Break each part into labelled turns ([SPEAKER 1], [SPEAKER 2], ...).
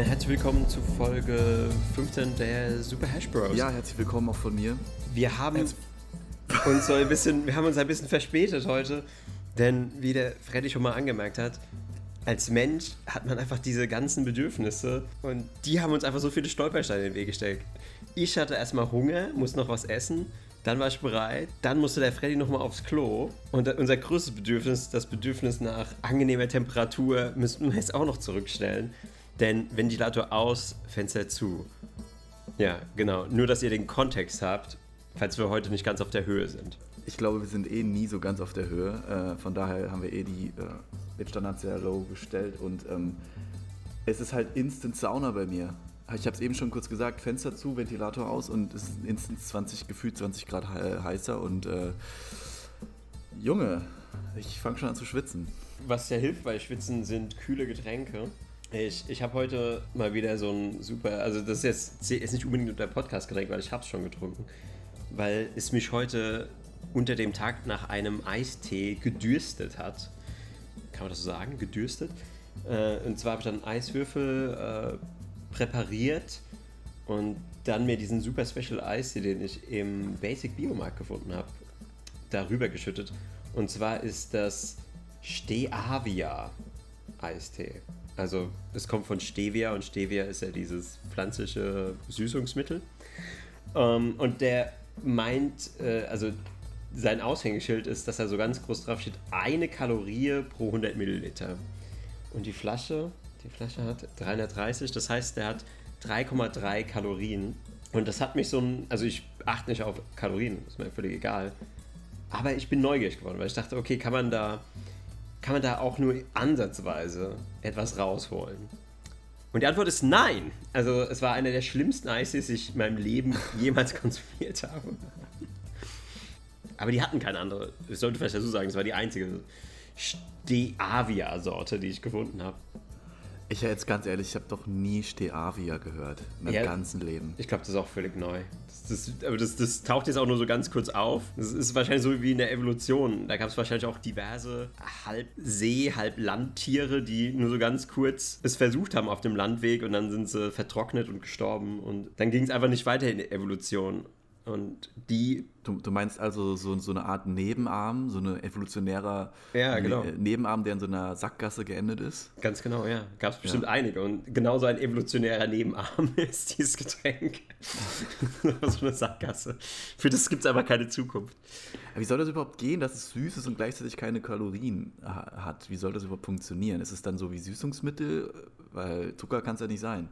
[SPEAKER 1] Ja, herzlich willkommen zu Folge 15 der Super Hash Bros.
[SPEAKER 2] Ja, herzlich willkommen auch von mir.
[SPEAKER 1] Wir haben uns so ein bisschen, wir haben uns ein bisschen verspätet heute, denn wie der Freddy schon mal angemerkt hat, als Mensch hat man einfach diese ganzen Bedürfnisse und die haben uns einfach so viele Stolpersteine in den Weg gestellt. Ich hatte erstmal Hunger, musste noch was essen, dann war ich bereit, dann musste der Freddy nochmal aufs Klo und unser größtes Bedürfnis, das Bedürfnis nach angenehmer Temperatur, müssen wir jetzt auch noch zurückstellen. Denn Ventilator aus, Fenster zu. Ja, genau. Nur, dass ihr den Kontext habt, falls wir heute nicht ganz auf der Höhe sind.
[SPEAKER 2] Ich glaube, wir sind eh nie so ganz auf der Höhe. Äh, von daher haben wir eh die, äh, den Standard sehr low gestellt. Und ähm, es ist halt Instant Sauna bei mir. Ich habe es eben schon kurz gesagt, Fenster zu, Ventilator aus und es ist instant 20, gefühlt 20 Grad heißer. Und äh, Junge, ich fange schon an zu schwitzen.
[SPEAKER 1] Was ja hilft bei Schwitzen sind kühle Getränke. Ich, ich habe heute mal wieder so ein super, also das ist jetzt ist nicht unbedingt unter Podcast getränkt, weil ich habe es schon getrunken, weil es mich heute unter dem Tag nach einem Eistee gedürstet hat. Kann man das so sagen? Gedürstet? Äh, und zwar habe ich dann Eiswürfel äh, präpariert und dann mir diesen super Special Eistee, den ich im Basic Biomarkt gefunden habe, darüber geschüttet. Und zwar ist das Steavia Eistee. Also es kommt von Stevia und Stevia ist ja dieses pflanzliche Süßungsmittel. Ähm, und der meint, äh, also sein Aushängeschild ist, dass er so ganz groß drauf steht, eine Kalorie pro 100 Milliliter. Und die Flasche, die Flasche hat 330, das heißt, der hat 3,3 Kalorien. Und das hat mich so ein, also ich achte nicht auf Kalorien, ist mir völlig egal. Aber ich bin neugierig geworden, weil ich dachte, okay, kann man da kann man da auch nur ansatzweise etwas rausholen? Und die Antwort ist nein. Also es war einer der schlimmsten Eises, die ich in meinem Leben jemals konsumiert habe. Aber die hatten keine andere. Ich sollte vielleicht dazu sagen, es war die einzige Steavia-Sorte, die ich gefunden habe.
[SPEAKER 2] Ich jetzt ganz ehrlich, ich habe doch nie Steavia gehört. Mein ja, ganzen Leben.
[SPEAKER 1] Ich glaube, das ist auch völlig neu. Das, das, aber das, das, taucht jetzt auch nur so ganz kurz auf. Das ist wahrscheinlich so wie in der Evolution. Da gab es wahrscheinlich auch diverse halb See-, halb Landtiere, die nur so ganz kurz es versucht haben auf dem Landweg und dann sind sie vertrocknet und gestorben. Und dann ging es einfach nicht weiter in der Evolution. Und die.
[SPEAKER 2] Du, du, meinst also so, so eine Art Nebenarm, so eine evolutionärer
[SPEAKER 1] ja, genau.
[SPEAKER 2] ne Nebenarm, der in so einer Sackgasse geendet ist?
[SPEAKER 1] Ganz genau, ja. Gab es bestimmt ja. einige. Und genauso ein evolutionärer Nebenarm ist dieses Getränk. so eine Sackgasse. Für das gibt es aber keine Zukunft.
[SPEAKER 2] Wie soll das überhaupt gehen, dass es süß ist und gleichzeitig keine Kalorien hat? Wie soll das überhaupt funktionieren? Ist es dann so wie Süßungsmittel? Weil Zucker kann es ja nicht sein.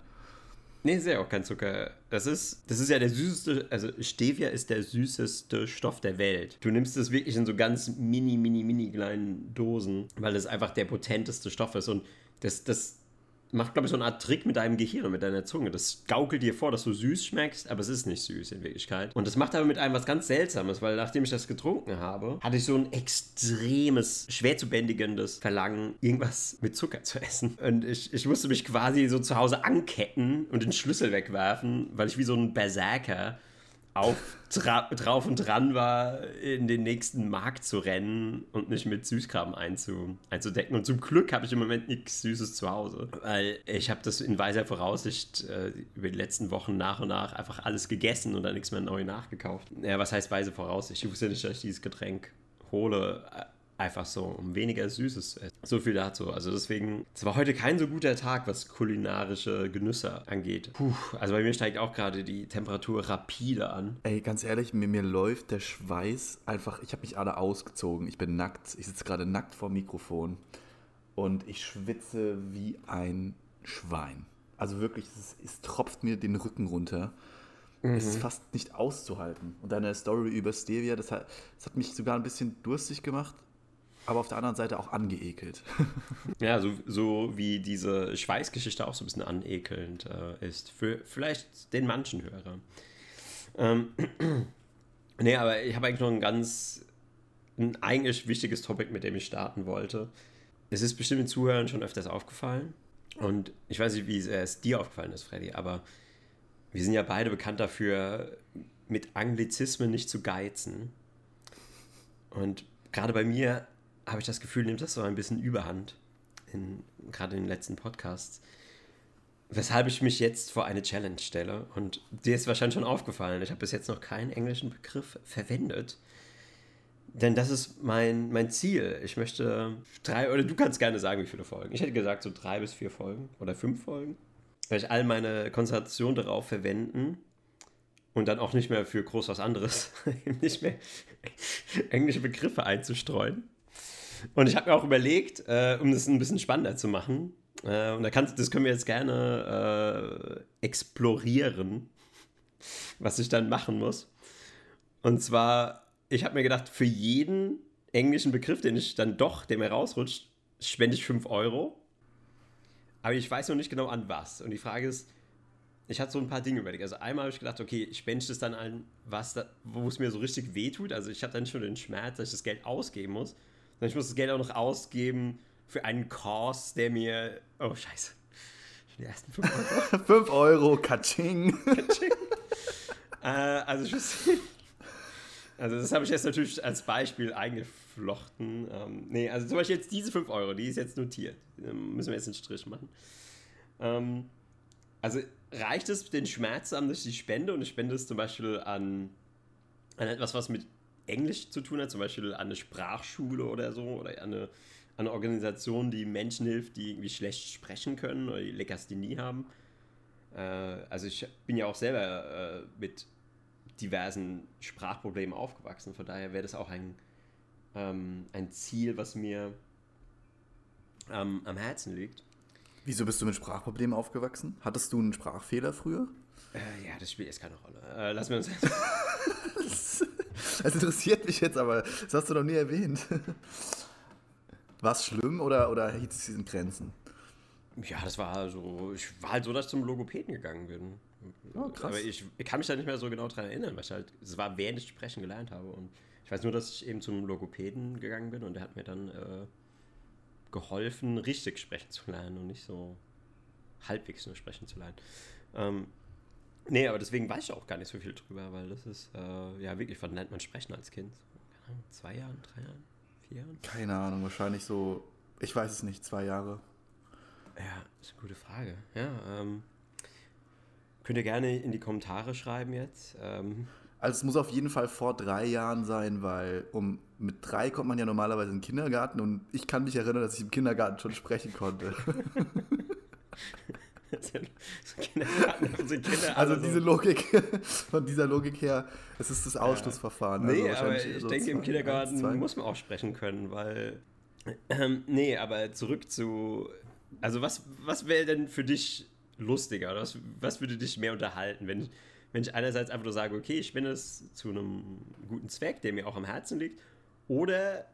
[SPEAKER 1] Nee, ist ja auch kein Zucker. Das ist, das ist ja der süßeste, also Stevia ist der süßeste Stoff der Welt. Du nimmst es wirklich in so ganz mini, mini, mini kleinen Dosen, weil es einfach der potenteste Stoff ist. Und das, das macht, glaube ich, so eine Art Trick mit deinem Gehirn und mit deiner Zunge. Das gaukelt dir vor, dass du süß schmeckst, aber es ist nicht süß in Wirklichkeit. Und das macht aber mit einem was ganz Seltsames, weil nachdem ich das getrunken habe, hatte ich so ein extremes, schwer zu bändigendes Verlangen, irgendwas mit Zucker zu essen. Und ich, ich musste mich quasi so zu Hause anketten und den Schlüssel wegwerfen, weil ich wie so ein Berserker auf, drauf und dran war, in den nächsten Markt zu rennen und mich mit Süßkram einzu, einzudecken. Und zum Glück habe ich im Moment nichts Süßes zu Hause, weil ich habe das in weiser Voraussicht äh, über die letzten Wochen nach und nach einfach alles gegessen und dann nichts mehr neu nachgekauft. Ja, was heißt weise Voraussicht? Ich wusste nicht, dass ich dieses Getränk hole Einfach so, um weniger Süßes zu essen. So viel dazu. Also deswegen, es war heute kein so guter Tag, was kulinarische Genüsse angeht. Puh, also bei mir steigt auch gerade die Temperatur rapide an.
[SPEAKER 2] Ey, ganz ehrlich, mir, mir läuft der Schweiß einfach, ich habe mich alle ausgezogen. Ich bin nackt, ich sitze gerade nackt vor dem Mikrofon und ich schwitze wie ein Schwein. Also wirklich, es, es tropft mir den Rücken runter. Mhm. Es ist fast nicht auszuhalten. Und deine Story über Stevia, das hat, das hat mich sogar ein bisschen durstig gemacht aber auf der anderen Seite auch angeekelt.
[SPEAKER 1] ja, so, so wie diese Schweißgeschichte auch so ein bisschen anekelnd äh, ist. Für vielleicht den manchen Hörer. Ähm, nee, aber ich habe eigentlich noch ein ganz, ein eigentlich wichtiges Topic, mit dem ich starten wollte. Es ist bestimmt den Zuhörern schon öfters aufgefallen. Und ich weiß nicht, wie es dir aufgefallen ist, Freddy, aber wir sind ja beide bekannt dafür, mit Anglizismen nicht zu geizen. Und gerade bei mir habe ich das Gefühl, nimmt das so ein bisschen Überhand, in, gerade in den letzten Podcasts. weshalb ich mich jetzt vor eine Challenge stelle. Und dir ist wahrscheinlich schon aufgefallen, ich habe bis jetzt noch keinen englischen Begriff verwendet. Denn das ist mein, mein Ziel. Ich möchte drei, oder du kannst gerne sagen, wie viele Folgen. Ich hätte gesagt, so drei bis vier Folgen oder fünf Folgen. Weil ich all meine Konzentration darauf verwenden und dann auch nicht mehr für groß was anderes, nicht mehr englische Begriffe einzustreuen. Und ich habe mir auch überlegt, äh, um das ein bisschen spannender zu machen, äh, und da kannst, das können wir jetzt gerne äh, explorieren, was ich dann machen muss. Und zwar ich habe mir gedacht, für jeden englischen Begriff, den ich dann doch, der mir rausrutscht, spende ich 5 Euro. Aber ich weiß noch nicht genau an was. Und die Frage ist, ich hatte so ein paar Dinge überlegt. Also einmal habe ich gedacht, okay, ich spende das dann an was, wo es mir so richtig wehtut. Also ich habe dann nur den Schmerz, dass ich das Geld ausgeben muss, sondern ich muss das Geld auch noch ausgeben für einen Kurs, der mir. Oh, scheiße.
[SPEAKER 2] Die ersten 5 Euro. 5 Euro, Katsching. Katsching.
[SPEAKER 1] äh, also ich. Also das habe ich jetzt natürlich als Beispiel eingeflochten. Ähm, nee, also zum Beispiel jetzt diese 5 Euro, die ist jetzt notiert. Da müssen wir jetzt einen Strich machen. Ähm, also reicht es, den Schmerz an, dass ich die spende und ich spende es zum Beispiel an, an etwas, was mit Englisch zu tun hat, zum Beispiel an eine Sprachschule oder so oder an eine, an eine Organisation, die Menschen hilft, die irgendwie schlecht sprechen können oder die Lekasthenie haben. Äh, also ich bin ja auch selber äh, mit diversen Sprachproblemen aufgewachsen. Von daher wäre das auch ein, ähm, ein Ziel, was mir ähm, am Herzen liegt.
[SPEAKER 2] Wieso bist du mit Sprachproblemen aufgewachsen? Hattest du einen Sprachfehler früher?
[SPEAKER 1] Äh, ja, das spielt jetzt keine Rolle. Äh, lass mir uns.
[SPEAKER 2] das, interessiert mich jetzt, aber das hast du noch nie erwähnt. War es schlimm oder, oder hielt es in Grenzen?
[SPEAKER 1] Ja, das war so. Ich war halt so, dass ich zum Logopäden gegangen bin. Oh, krass. Aber ich, ich, kann mich da nicht mehr so genau dran erinnern, weil ich halt, es war während ich sprechen gelernt habe. Und ich weiß nur, dass ich eben zum Logopäden gegangen bin und der hat mir dann äh, geholfen, richtig sprechen zu lernen und nicht so halbwegs nur sprechen zu lernen. Ähm, nee, aber deswegen weiß ich auch gar nicht so viel drüber, weil das ist, äh, ja, wirklich, wann lernt man sprechen als Kind? Ahnung, zwei Jahren, drei Jahren, vier Jahren?
[SPEAKER 2] Keine Ahnung, wahrscheinlich so, ich weiß es nicht, zwei Jahre.
[SPEAKER 1] Ja, ist eine gute Frage. Ja, ähm, Könnt ihr gerne in die Kommentare schreiben jetzt. Ähm.
[SPEAKER 2] Also es muss auf jeden Fall vor drei Jahren sein, weil um mit drei kommt man ja normalerweise in den Kindergarten und ich kann mich erinnern, dass ich im Kindergarten schon sprechen konnte. also diese Logik, von dieser Logik her, es ist das Ausschlussverfahren.
[SPEAKER 1] Nee, also aber ich so denke, im Kindergarten eins, muss man auch sprechen können, weil. Ähm, nee, aber zurück zu. Also, was, was wäre denn für dich lustiger? Oder was, was würde dich mehr unterhalten, wenn ich, wenn ich einerseits einfach nur sage, okay, ich spende es zu einem guten Zweck, der mir auch am Herzen liegt, oder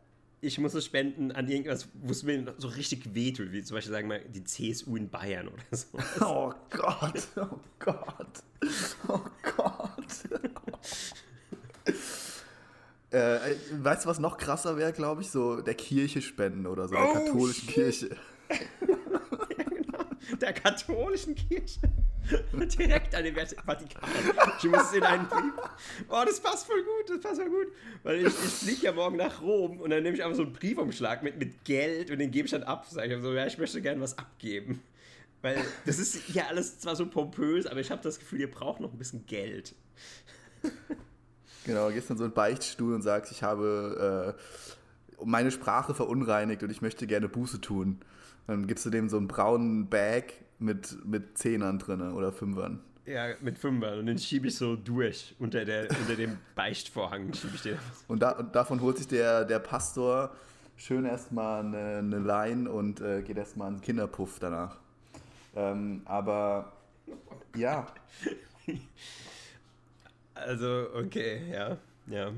[SPEAKER 1] ich muss es spenden an irgendwas, wo es mir so richtig wehtut, wie zum Beispiel sagen wir die CSU in Bayern oder so.
[SPEAKER 2] Oh Gott, oh Gott, oh Gott. äh, weißt du, was noch krasser wäre, glaube ich? So der Kirche spenden oder so, der oh, katholischen shit. Kirche
[SPEAKER 1] der katholischen Kirche. Direkt an den Vatikan. Ich muss in einen Brief. Oh, das passt voll gut, das passt voll gut. Weil ich, ich fliege ja morgen nach Rom und dann nehme ich einfach so einen Briefumschlag mit, mit Geld und den gebe ich dann ab. Sag ich so, ja, ich möchte gerne was abgeben. Weil das ist ja alles zwar so pompös, aber ich habe das Gefühl, ihr braucht noch ein bisschen Geld.
[SPEAKER 2] Genau, gehst dann so in den Beichtstuhl und sagst, ich habe äh, meine Sprache verunreinigt und ich möchte gerne Buße tun. Dann gibst du dem so einen braunen Bag mit, mit Zehnern drin oder Fünfern.
[SPEAKER 1] Ja, mit Fünfern. Und den schiebe ich so durch unter, der, unter dem Beichtvorhang. Schieb ich den.
[SPEAKER 2] Und, da, und davon holt sich der, der Pastor schön erstmal eine, eine Line und äh, geht erstmal einen Kinderpuff danach. Ähm, aber ja.
[SPEAKER 1] Also, okay, ja. Ja.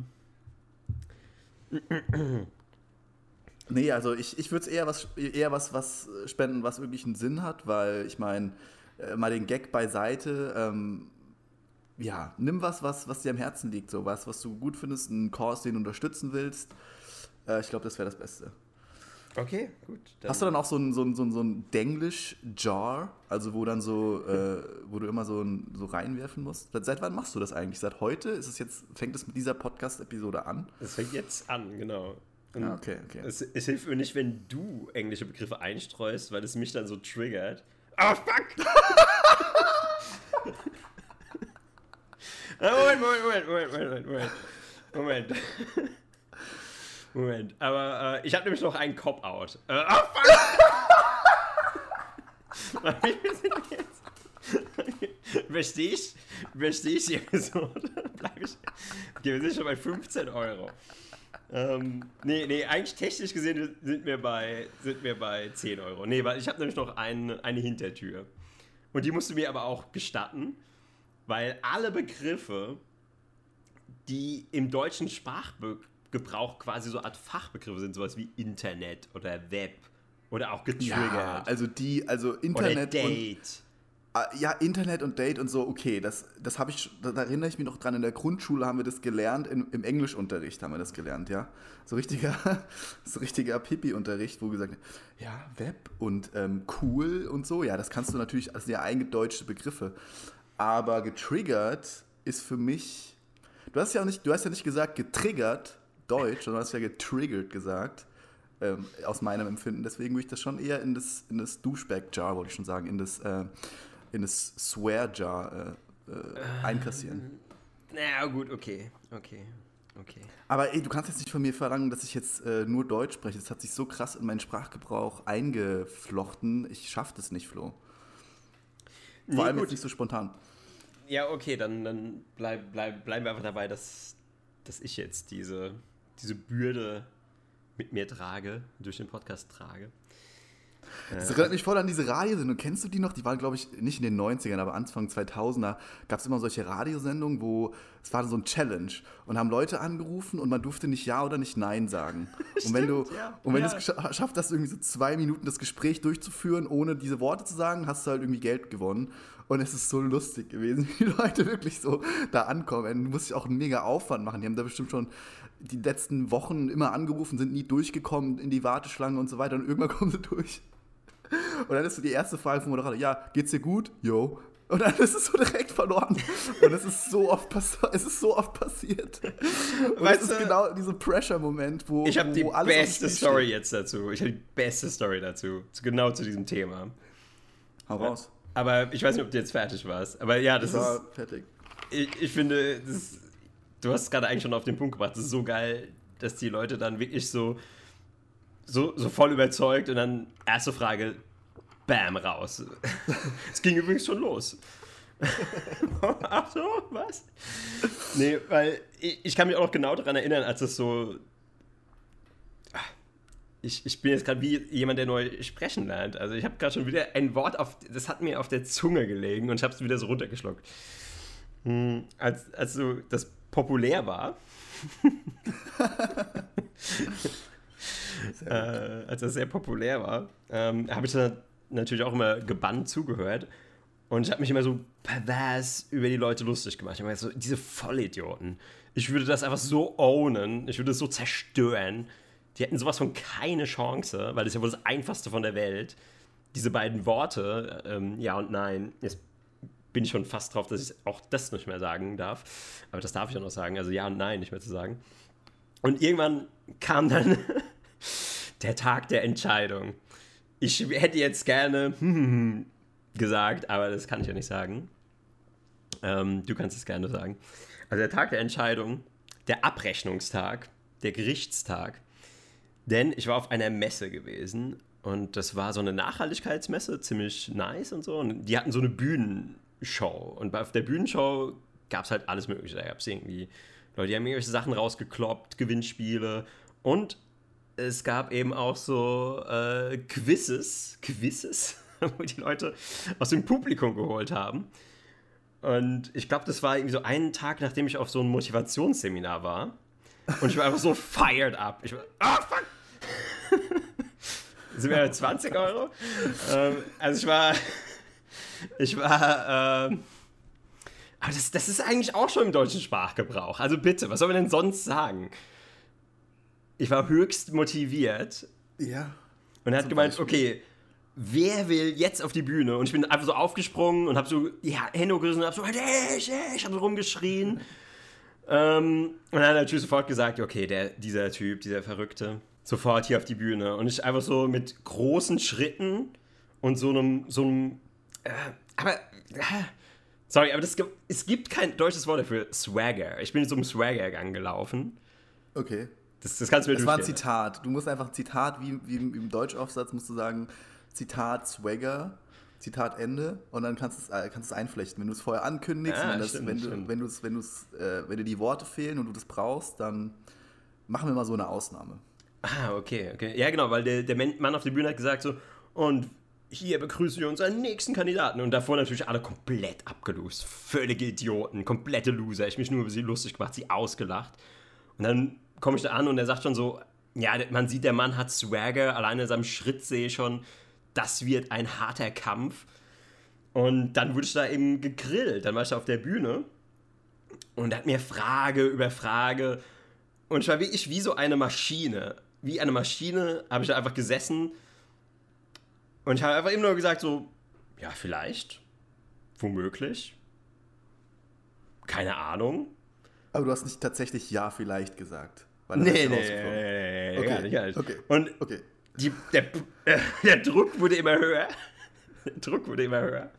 [SPEAKER 2] Nee, also ich, ich würde es eher was eher was, was spenden, was wirklich einen Sinn hat, weil ich meine, äh, mal den Gag beiseite, ähm, ja, nimm was, was, was dir am Herzen liegt, so was, was du gut findest, einen Kurs, den du unterstützen willst. Äh, ich glaube, das wäre das Beste.
[SPEAKER 1] Okay, gut.
[SPEAKER 2] Hast du dann auch so ein, so ein, so ein, so ein Denglish-Jar, also wo dann so, äh, wo du immer so, ein, so reinwerfen musst? Seit wann machst du das eigentlich? Seit heute? Ist es jetzt, fängt es mit dieser Podcast-Episode an?
[SPEAKER 1] Es fängt jetzt an, genau.
[SPEAKER 2] Und okay, okay.
[SPEAKER 1] Es, es, hilft mir nicht, wenn du englische Begriffe einstreust, weil es mich dann so triggert. Oh, fuck! Moment, Moment, Moment, Moment, Moment, Moment. Moment. Aber äh, ich habe nämlich noch einen Cop-Out. Äh, oh, fuck! Verstehe ich? Verstehe ich die Episode? Bleib ich. Okay, wir sind schon bei 15 Euro. Ähm, nee, nee, eigentlich technisch gesehen sind wir bei, sind wir bei 10 Euro. Nee, weil ich habe nämlich noch ein, eine Hintertür. Und die musst du mir aber auch gestatten, weil alle Begriffe, die im deutschen Sprachgebrauch quasi so Art Fachbegriffe sind, sowas wie Internet oder Web oder auch getriggert. Ja,
[SPEAKER 2] also die, also Internet
[SPEAKER 1] oder Date.
[SPEAKER 2] Ah, ja, Internet und Date und so, okay, das, das habe ich, da erinnere ich mich noch dran, in der Grundschule haben wir das gelernt, in, im Englischunterricht haben wir das gelernt, ja. So richtiger, so richtiger Pipi-Unterricht, wo gesagt ja, Web und ähm, cool und so, ja, das kannst du natürlich als sehr eingedeutschte Begriffe. Aber getriggert ist für mich, du hast ja auch nicht, du hast ja nicht gesagt getriggert, Deutsch, sondern du hast ja getriggert gesagt. Ähm, aus meinem Empfinden. Deswegen würde ich das schon eher in das, in das Duschbag-Jar, wollte ich schon sagen, in das äh, in das Swear-Jar äh, äh, einkassieren.
[SPEAKER 1] Na gut, okay, okay. Okay.
[SPEAKER 2] Aber ey, du kannst jetzt nicht von mir verlangen, dass ich jetzt äh, nur Deutsch spreche. Das hat sich so krass in meinen Sprachgebrauch eingeflochten. Ich schaff das nicht, Flo. Vor nee, allem gut. jetzt nicht so spontan.
[SPEAKER 1] Ja, okay, dann, dann bleib, bleib, bleiben wir einfach dabei, dass, dass ich jetzt diese, diese Bürde mit mir trage, durch den Podcast trage.
[SPEAKER 2] Das erinnert mich voll an diese Radiosendung. Kennst du die noch? Die waren, glaube ich, nicht in den 90ern, aber Anfang 2000er gab es immer solche Radiosendungen, wo es war so ein Challenge und haben Leute angerufen und man durfte nicht Ja oder nicht Nein sagen. Und wenn du ja. und wenn ja. du es schaffst, hast, irgendwie so zwei Minuten das Gespräch durchzuführen, ohne diese Worte zu sagen, hast du halt irgendwie Geld gewonnen. Und es ist so lustig gewesen, wie die Leute wirklich so da ankommen. Du musst dich auch einen mega Aufwand machen. Die haben da bestimmt schon die letzten Wochen immer angerufen, sind nie durchgekommen in die Warteschlange und so weiter. Und irgendwann kommen sie durch. Und dann ist so die erste Frage vom Moderator, ja, geht's dir gut? Jo. Und dann ist es so direkt verloren. Und es ist so oft, es ist so oft passiert. Und weißt es ist genau dieser Pressure-Moment, wo.
[SPEAKER 1] Ich habe die beste Story steht. jetzt dazu. Ich habe die beste Story dazu. Genau zu diesem Thema.
[SPEAKER 2] Hau raus.
[SPEAKER 1] Aber ich weiß nicht, ob du jetzt fertig warst. Aber ja, das
[SPEAKER 2] ich war ist. fertig.
[SPEAKER 1] Ich, ich finde, das, du hast es gerade eigentlich schon auf den Punkt gebracht. Das ist so geil, dass die Leute dann wirklich so so, so voll überzeugt und dann erste Frage, bam, raus. Es ging übrigens schon los. Ach so, was? Nee, weil ich, ich, kann mich auch noch genau daran erinnern, als es so. Ich, ich bin jetzt gerade wie jemand, der neu sprechen lernt. Also ich habe gerade schon wieder ein Wort auf. Das hat mir auf der Zunge gelegen und ich habe es wieder so runtergeschluckt. Hm, als, als so das populär war. äh, als das sehr populär war, ähm, habe ich da natürlich auch immer gebannt zugehört. Und ich habe mich immer so pervers über die Leute lustig gemacht. Ich habe so, diese Vollidioten. Ich würde das einfach so ownen. Ich würde es so zerstören. Die hätten sowas von keine Chance, weil das ist ja wohl das Einfachste von der Welt. Diese beiden Worte, ähm, ja und nein. Jetzt bin ich schon fast drauf, dass ich auch das nicht mehr sagen darf. Aber das darf ich auch noch sagen. Also ja und nein nicht mehr zu sagen. Und irgendwann kam dann der Tag der Entscheidung. Ich hätte jetzt gerne gesagt, aber das kann ich ja nicht sagen. Ähm, du kannst es gerne sagen. Also der Tag der Entscheidung, der Abrechnungstag, der Gerichtstag. Denn ich war auf einer Messe gewesen und das war so eine Nachhaltigkeitsmesse, ziemlich nice und so. Und die hatten so eine Bühnenshow. Und auf der Bühnenshow gab es halt alles Mögliche. Da gab es irgendwie Leute, die haben irgendwelche Sachen rausgekloppt, Gewinnspiele. Und es gab eben auch so äh, Quizzes, Quizzes, wo die Leute aus dem Publikum geholt haben. Und ich glaube, das war irgendwie so einen Tag, nachdem ich auf so ein Motivationsseminar war. Und ich war einfach so fired up. Ich war, ah, fuck! Sind wir bei 20 Euro? ähm, also ich war, ich war, ähm, aber das, das ist eigentlich auch schon im deutschen Sprachgebrauch. Also bitte, was soll man denn sonst sagen? Ich war höchst motiviert.
[SPEAKER 2] Ja.
[SPEAKER 1] Und er hat gemeint, Beispiel. okay, wer will jetzt auf die Bühne? Und ich bin einfach so aufgesprungen und habe so die Hände hochgerissen und habe so, ich, ich, habe so rumgeschrien. ähm, und dann hat er natürlich sofort gesagt, okay, der, dieser Typ, dieser Verrückte, sofort hier auf die Bühne. Und ich einfach so mit großen Schritten und so einem, so einem Äh, aber. Äh, sorry, aber das, es gibt kein deutsches Wort dafür. Swagger. Ich bin jetzt um Swagger-Gang gelaufen.
[SPEAKER 2] Okay.
[SPEAKER 1] Das, das kannst du mir
[SPEAKER 2] Das war ein Zitat. Du musst einfach ein Zitat, wie, wie im, Deutschaufsatz, musst du sagen, Zitat Swagger, Zitat Ende und dann kannst du es, äh, kannst es einflechten. Wenn du es vorher ankündigst,
[SPEAKER 1] Ah,
[SPEAKER 2] wenn, das,
[SPEAKER 1] stimmt,
[SPEAKER 2] wenn, du,
[SPEAKER 1] stimmt.
[SPEAKER 2] wenn, du's, wenn, du's, äh, wenn dir die Worte fehlen und du das brauchst, dann machen wir mal so eine Ausnahme.
[SPEAKER 1] Ah, okay, okay. Ja, genau, weil der, der Man- Mann auf der Bühne hat gesagt so, und hier begrüßen wir unseren nächsten Kandidaten. Und davor natürlich alle komplett abgelost. Völlige Idioten, komplette Loser. Ich mich nur über sie lustig gemacht, sie ausgelacht. Und dann komme ich da an und er sagt schon so, ja, man sieht, der Mann hat Swagger, alleine in seinem Schritt sehe ich schon, das wird ein harter Kampf. Und dann wurde ich da eben gegrillt. Dann war ich da auf der Bühne und hat mir Frage über Frage und ich war wirklich wie so eine Maschine. Wie eine Maschine habe ich da einfach gesessen und ich habe einfach immer nur gesagt so, ja, vielleicht, womöglich, keine Ahnung.
[SPEAKER 2] Aber du hast nicht tatsächlich Ja vielleicht gesagt. Weil dann
[SPEAKER 1] Nee, nee, nee,
[SPEAKER 2] rausgeflogen.
[SPEAKER 1] nee, nee,
[SPEAKER 2] Okay,
[SPEAKER 1] gar nicht, gar nicht.
[SPEAKER 2] okay.
[SPEAKER 1] Und
[SPEAKER 2] Okay.
[SPEAKER 1] die, der, der Druck wurde immer höher. Der Druck wurde immer höher.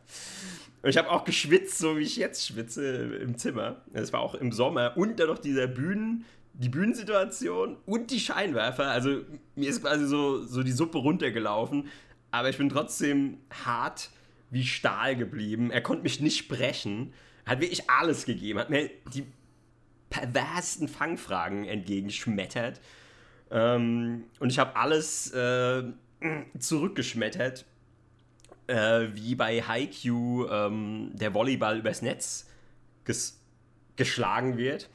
[SPEAKER 1] Und ich habe auch geschwitzt, so wie ich jetzt schwitze im Zimmer. Es war auch im Sommer. Und dann noch dieser Bühnen, die Bühnensituation und die Scheinwerfer. Also mir ist quasi so, so die Suppe runtergelaufen. Aber ich bin trotzdem hart wie Stahl geblieben. Er konnte mich nicht brechen. Hat wirklich alles gegeben. Hat mir die perversen Fangfragen entgegenschmettert. Ähm, und ich habe alles äh, zurückgeschmettert, äh, wie bei Haikyuu ähm, der Volleyball übers Netz ges geschlagen wird.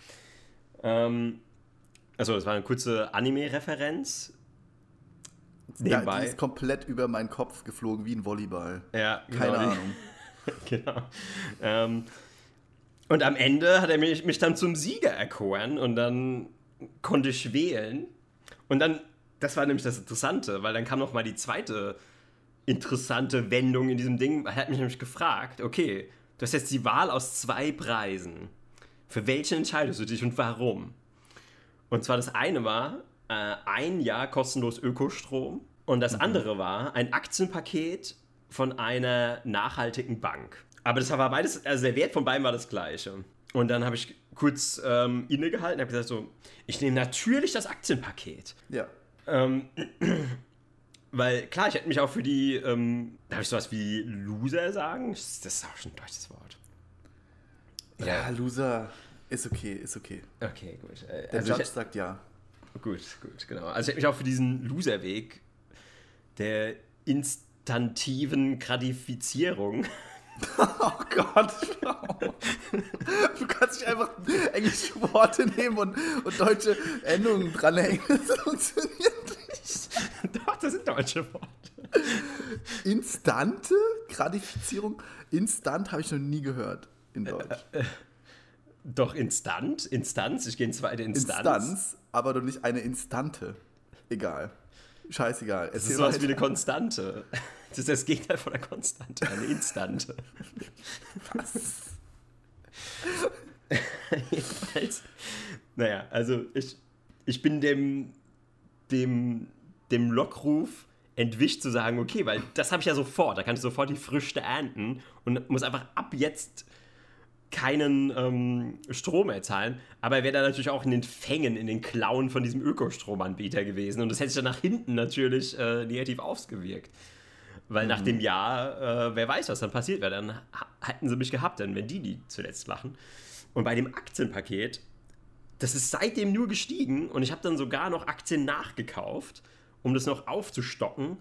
[SPEAKER 1] Ähm, also, das war eine kurze Anime-Referenz.
[SPEAKER 2] Ja, die
[SPEAKER 1] Nebenbei.
[SPEAKER 2] ist komplett über meinen Kopf geflogen wie ein Volleyball.
[SPEAKER 1] Ja,
[SPEAKER 2] Keine
[SPEAKER 1] genau,
[SPEAKER 2] Ahnung.
[SPEAKER 1] genau. Ähm, und am Ende hat er mich, mich dann zum Sieger erkoren und dann konnte ich wählen. Und dann, das war nämlich das Interessante, weil dann kam noch mal die zweite interessante Wendung in diesem Ding. Er hat mich nämlich gefragt, okay, du hast jetzt die Wahl aus zwei Preisen. Für welche entscheidest du dich und warum? Und zwar das eine war äh, ein Jahr kostenlos Ökostrom und das andere war ein Aktienpaket von einer nachhaltigen Bank. Aber das war beides, also der Wert von beiden war das gleiche. Und dann habe ich kurz ähm, innegehalten und habe gesagt so, ich nehme natürlich das Aktienpaket.
[SPEAKER 2] Ja.
[SPEAKER 1] Ähm, weil klar, ich hätte mich auch für die, ähm, darf ich sowas wie Loser sagen? Das ist auch schon ein deutsches Wort.
[SPEAKER 2] Ja, Loser ist okay, ist okay.
[SPEAKER 1] Okay, gut. Äh,
[SPEAKER 2] Der
[SPEAKER 1] also
[SPEAKER 2] Judge sagt ja.
[SPEAKER 1] Gut, gut, genau. Also ich hätte mich auch für diesen Loserweg der instantiven Gratifizierung.
[SPEAKER 2] Oh Gott. Du kannst nicht einfach englische Worte nehmen und, und deutsche Endungen dranhängen. Das funktioniert nicht.
[SPEAKER 1] Doch, das sind deutsche Worte.
[SPEAKER 2] Instante Gratifizierung? Instant habe ich noch nie gehört
[SPEAKER 1] Äh,
[SPEAKER 2] in Deutsch.
[SPEAKER 1] Doch, Instant, Instanz, ich gehe in zweite Instanz.
[SPEAKER 2] Instanz, aber doch nicht eine Instante. Egal. Scheißegal.
[SPEAKER 1] Das ist sowas wie eine Konstante. Das ist das Gegenteil von einer Konstante, eine Instante. Jedenfalls, naja, also ich, ich bin dem, dem, dem Lockruf entwischt zu sagen, okay, weil das habe ich ja sofort, da kann ich sofort die Früchte ernten und muss einfach ab jetzt keinen ähm, Strom mehr zahlen, aber er wäre dann natürlich auch in den Fängen, in den Klauen von diesem Ökostromanbieter gewesen und das hätte sich dann nach hinten natürlich äh, negativ ausgewirkt. Weil nach dem Jahr, äh, wer weiß, was dann passiert wäre, dann hätten sie mich gehabt, dann wenn die die zuletzt lachen. Und bei dem Aktienpaket, das ist seitdem nur gestiegen und ich habe dann sogar noch Aktien nachgekauft, um das noch aufzustocken.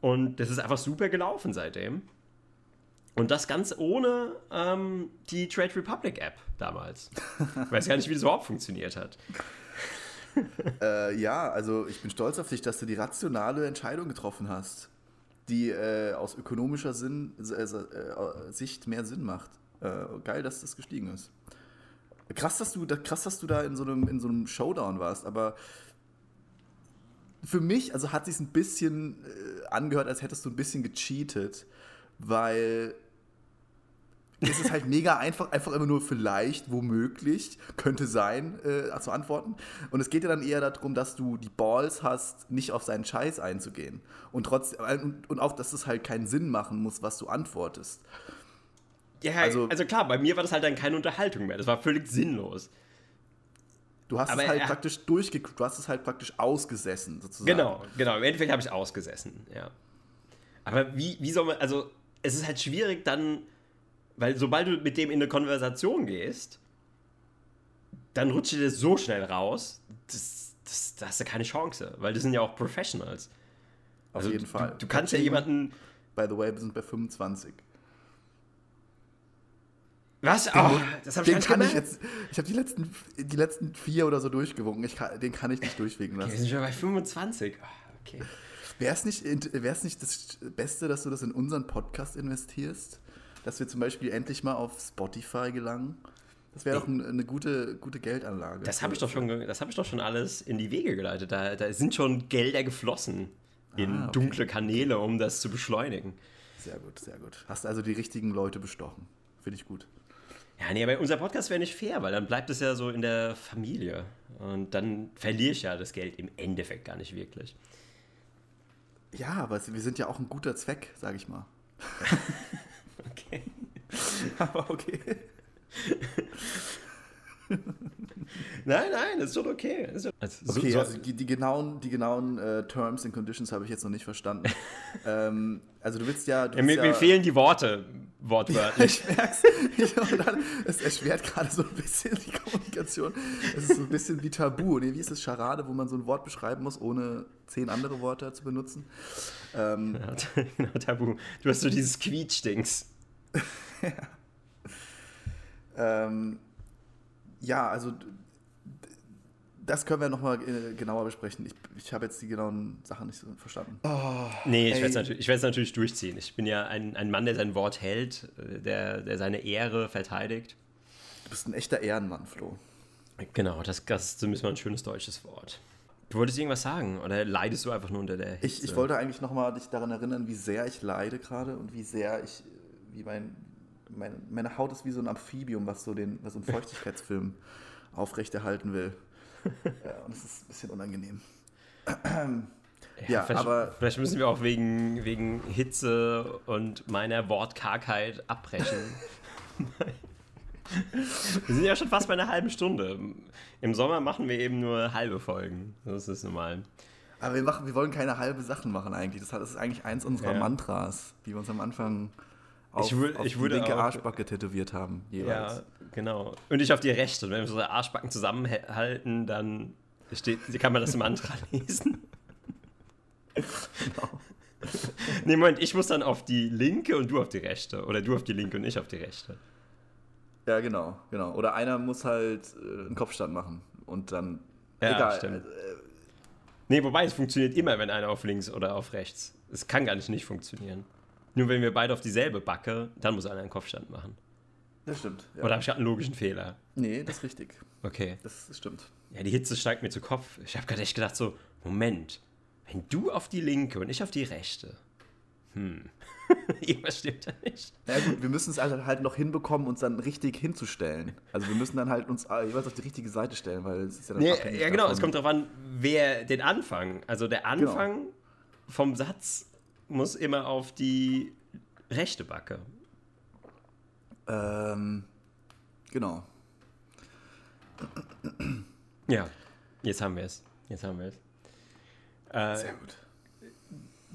[SPEAKER 1] Und das ist einfach super gelaufen seitdem. Und das ganz ohne ähm, die Trade Republic App damals. Ich weiß gar nicht, wie das überhaupt funktioniert hat.
[SPEAKER 2] Äh, ja, also ich bin stolz auf dich, dass du die rationale Entscheidung getroffen hast, die äh, aus ökonomischer Sinn, äh, äh, Sicht mehr Sinn macht. Äh, geil, dass das gestiegen ist. Krass, dass du, da- krass, dass du da in so einem, in so einem Showdown warst, aber für mich, also hat sich ein bisschen äh, angehört, als hättest du ein bisschen gecheatet, weil ist es halt mega einfach, einfach immer nur vielleicht, womöglich, könnte sein, äh, zu antworten. Und es geht ja dann eher darum, dass du die Balls hast, nicht auf seinen Scheiß einzugehen. Und trotzdem, äh, und, und auch, dass es halt keinen Sinn machen muss, was du antwortest.
[SPEAKER 1] Ja, also, also klar, bei mir war das halt dann keine Unterhaltung mehr. Das war völlig sinnlos.
[SPEAKER 2] Du hast Aber es halt praktisch durchgeguckt, du hast es halt praktisch ausgesessen, sozusagen.
[SPEAKER 1] Genau, genau. Im Endeffekt habe ich es ausgesessen, ja. Aber wie, wie soll man, also es ist halt schwierig dann, weil sobald du mit dem in eine Konversation gehst, dann rutscht dir das so schnell raus, das, das, da hast du keine Chance, weil das sind ja auch Professionals.
[SPEAKER 2] Auf also jeden Fall.
[SPEAKER 1] Du, du kannst ja jemanden.
[SPEAKER 2] By the way, wir sind bei 25.
[SPEAKER 1] Was? Oh, das habe ich
[SPEAKER 2] den kann ich jetzt. Ich habe die letzten, die letzten vier oder so durchgewunken. Ich kann, den kann ich nicht durchwinken lassen.
[SPEAKER 1] Okay, wir sind schon bei 25. Oh, okay.
[SPEAKER 2] Wäre es nicht, nicht das Beste, dass du das in unseren Podcast investierst? Dass wir zum Beispiel endlich mal auf Spotify gelangen? Das wäre doch ein, eine gute, gute Geldanlage.
[SPEAKER 1] Das habe ich, doch schon, hab ich doch schon alles in die Wege geleitet. Da, da sind schon Gelder geflossen in ah, okay. dunkle Kanäle, um das zu beschleunigen.
[SPEAKER 2] Sehr gut, sehr gut. Hast also die richtigen Leute bestochen. Finde ich gut.
[SPEAKER 1] Ja, nee, aber unser Podcast wäre nicht fair, weil dann bleibt es ja so in der Familie. Und dann verliere ich ja das Geld im Endeffekt gar nicht wirklich.
[SPEAKER 2] Ja, aber wir sind ja auch ein guter Zweck, sage ich mal.
[SPEAKER 1] okay.
[SPEAKER 2] aber okay.
[SPEAKER 1] nein, nein, das ist schon okay.
[SPEAKER 2] Ist also, okay, so, also die, die, genauen, die genauen äh, Terms and Conditions habe ich jetzt noch nicht verstanden. ähm, also du willst ja... Du
[SPEAKER 1] ja, mir,
[SPEAKER 2] ja,
[SPEAKER 1] mir, fehlen die Worte, wortwörtlich.
[SPEAKER 2] Ja, ich merke es. Es erschwert gerade so ein bisschen die Kommunikation. Es ist so ein bisschen wie Tabu. Nee, wie ist es Charade, wo man so ein Wort beschreiben muss, ohne zehn andere Worte zu benutzen?
[SPEAKER 1] Ähm, ja, genau, Tabu. Du hast so dieses Quietsch-Dings.
[SPEAKER 2] Ja. Ähm, ja, also das können wir nochmal äh, genauer besprechen. Ich, ich habe jetzt die genauen Sachen nicht so verstanden.
[SPEAKER 1] Oh, nee, ich werde es natürlich, natürlich durchziehen. Ich bin ja ein, ein Mann, der sein Wort hält, äh, der, der seine Ehre verteidigt.
[SPEAKER 2] Du bist ein echter Ehrenmann, Flo.
[SPEAKER 1] Genau, das, das ist zumindest mal ein schönes deutsches Wort. Du wolltest irgendwas sagen oder leidest du einfach nur unter der
[SPEAKER 2] Hitze? Ich, ich wollte eigentlich nochmal dich daran erinnern, wie sehr ich leide gerade und wie sehr ich, wie mein, meine, meine Haut ist wie so ein Amphibium, was so, den, was so einen Feuchtigkeitsfilm aufrechterhalten will. ja, und es ist ein bisschen unangenehm.
[SPEAKER 1] Ja, ja vielleicht, aber. Vielleicht müssen wir auch wegen, wegen Hitze und meiner Wortkargheit abbrechen. wir sind ja schon fast bei einer halben Stunde. Im Sommer machen wir eben nur halbe Folgen. Das ist normal.
[SPEAKER 2] Aber wir, machen, wir wollen keine halbe Sachen machen eigentlich. Das ist eigentlich eins unserer ja. Mantras, die wir uns am Anfang auf, ich, auf ich die linke auch, Arschbacke tätowiert haben.
[SPEAKER 1] Jeweils. Ja, genau. Und ich auf die rechte. Und wenn wir unsere Arschbacken zusammenhalten, dann steht, kann man das im Mantra lesen. Genau. nee, Moment, ich muss dann auf die linke und du auf die rechte. Oder du auf die linke und ich auf die rechte.
[SPEAKER 2] Ja, genau, genau. Oder einer muss halt äh, einen Kopfstand machen und dann.
[SPEAKER 1] Ja, egal. Stimmt. Äh, nee, wobei es funktioniert immer, wenn einer auf links oder auf rechts. Es kann gar nicht nicht funktionieren. Nur wenn wir beide auf dieselbe Backe, dann muss einer einen Kopfstand machen.
[SPEAKER 2] Das stimmt.
[SPEAKER 1] Ja. Oder habe ich gerade einen logischen Fehler?
[SPEAKER 2] Nee, das ist richtig.
[SPEAKER 1] Okay.
[SPEAKER 2] Das, stimmt.
[SPEAKER 1] Ja, die Hitze steigt mir zu Kopf. Ich habe gerade echt gedacht so, Moment, wenn du auf die linke und ich auf die rechte, hm, irgendwas stimmt da nicht.
[SPEAKER 2] Na gut, wir müssen es halt, halt noch hinbekommen, uns dann richtig hinzustellen. Also wir müssen dann halt uns jeweils auf die richtige Seite stellen, weil es ist ja dann
[SPEAKER 1] nee, Ja genau, davon. es kommt darauf an, wer den Anfang, also der genau. Anfang genau. vom Satz muss immer auf die rechte Backe.
[SPEAKER 2] Ähm, genau.
[SPEAKER 1] Ja, jetzt haben wir es. Jetzt haben wir es.
[SPEAKER 2] Äh, Sehr gut.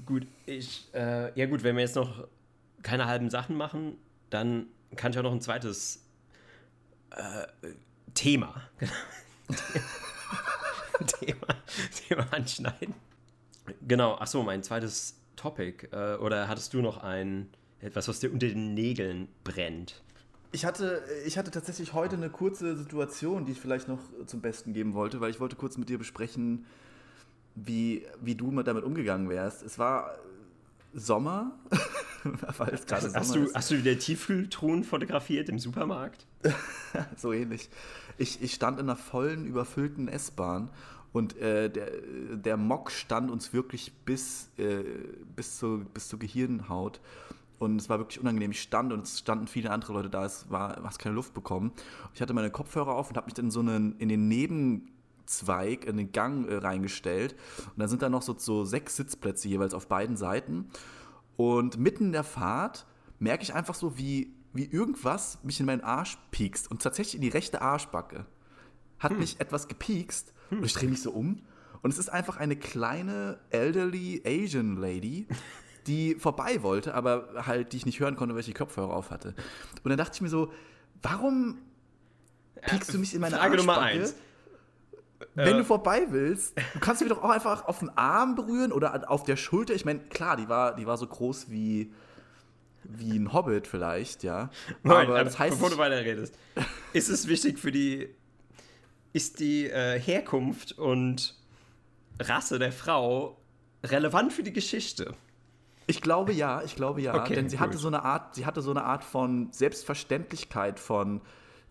[SPEAKER 1] Gut, ich, äh, ja gut, wenn wir jetzt noch keine halben Sachen machen, dann kann ich auch noch ein zweites äh, Thema, Thema, Thema anschneiden. Genau, achso, mein zweites Topic? Äh, oder hattest du noch ein etwas, was dir unter den Nägeln brennt?
[SPEAKER 2] Ich hatte, ich hatte tatsächlich heute eine kurze Situation, die ich vielleicht noch zum Besten geben wollte, weil ich wollte kurz mit dir besprechen, wie, wie du damit umgegangen wärst. Es war Sommer,
[SPEAKER 1] weil es gerade hast, Sommer du, ist. Hast du wieder Tiefkühltruhen fotografiert im Supermarkt?
[SPEAKER 2] so ähnlich. Ich, ich stand in einer vollen, überfüllten S-Bahn und äh, der, der Mock stand uns wirklich bis, äh, bis, zur, bis zur Gehirnhaut. und es war wirklich unangenehm. Ich stand und es standen viele andere Leute da, es war, hast keine Luft bekommen. Ich hatte meine Kopfhörer auf und habe mich dann so einen, in den Nebenzweig, in den Gang äh, reingestellt. Und dann sind da noch so, so sechs Sitzplätze jeweils auf beiden Seiten. Und mitten in der Fahrt merke ich einfach so, wie, wie irgendwas mich in meinen Arsch piekst. Und tatsächlich in die rechte Arschbacke. Hat mich etwas gepiekst. Und ich drehe mich so um. Und es ist einfach eine kleine, elderly Asian Lady, die vorbei wollte, aber halt, die ich nicht hören konnte, weil ich die Kopfhörer auf hatte. Und dann dachte ich mir so, warum piekst du mich in meine
[SPEAKER 1] Frage Nummer eins.
[SPEAKER 2] Wenn
[SPEAKER 1] Äh.
[SPEAKER 2] du vorbei willst, du kannst mich doch auch einfach auf den Arm berühren oder auf der Schulter. Ich meine, klar, die war, die war so groß wie, wie ein Hobbit vielleicht, ja. Aber
[SPEAKER 1] aber
[SPEAKER 2] das heißt,
[SPEAKER 1] bevor du weiterredest, ist es wichtig für die, ist die äh, Herkunft und Rasse der Frau relevant für die Geschichte?
[SPEAKER 2] ich glaube ja, ich glaube ja,
[SPEAKER 1] Okay,
[SPEAKER 2] denn sie
[SPEAKER 1] gut.
[SPEAKER 2] hatte so eine Art, sie hatte so eine Art von Selbstverständlichkeit von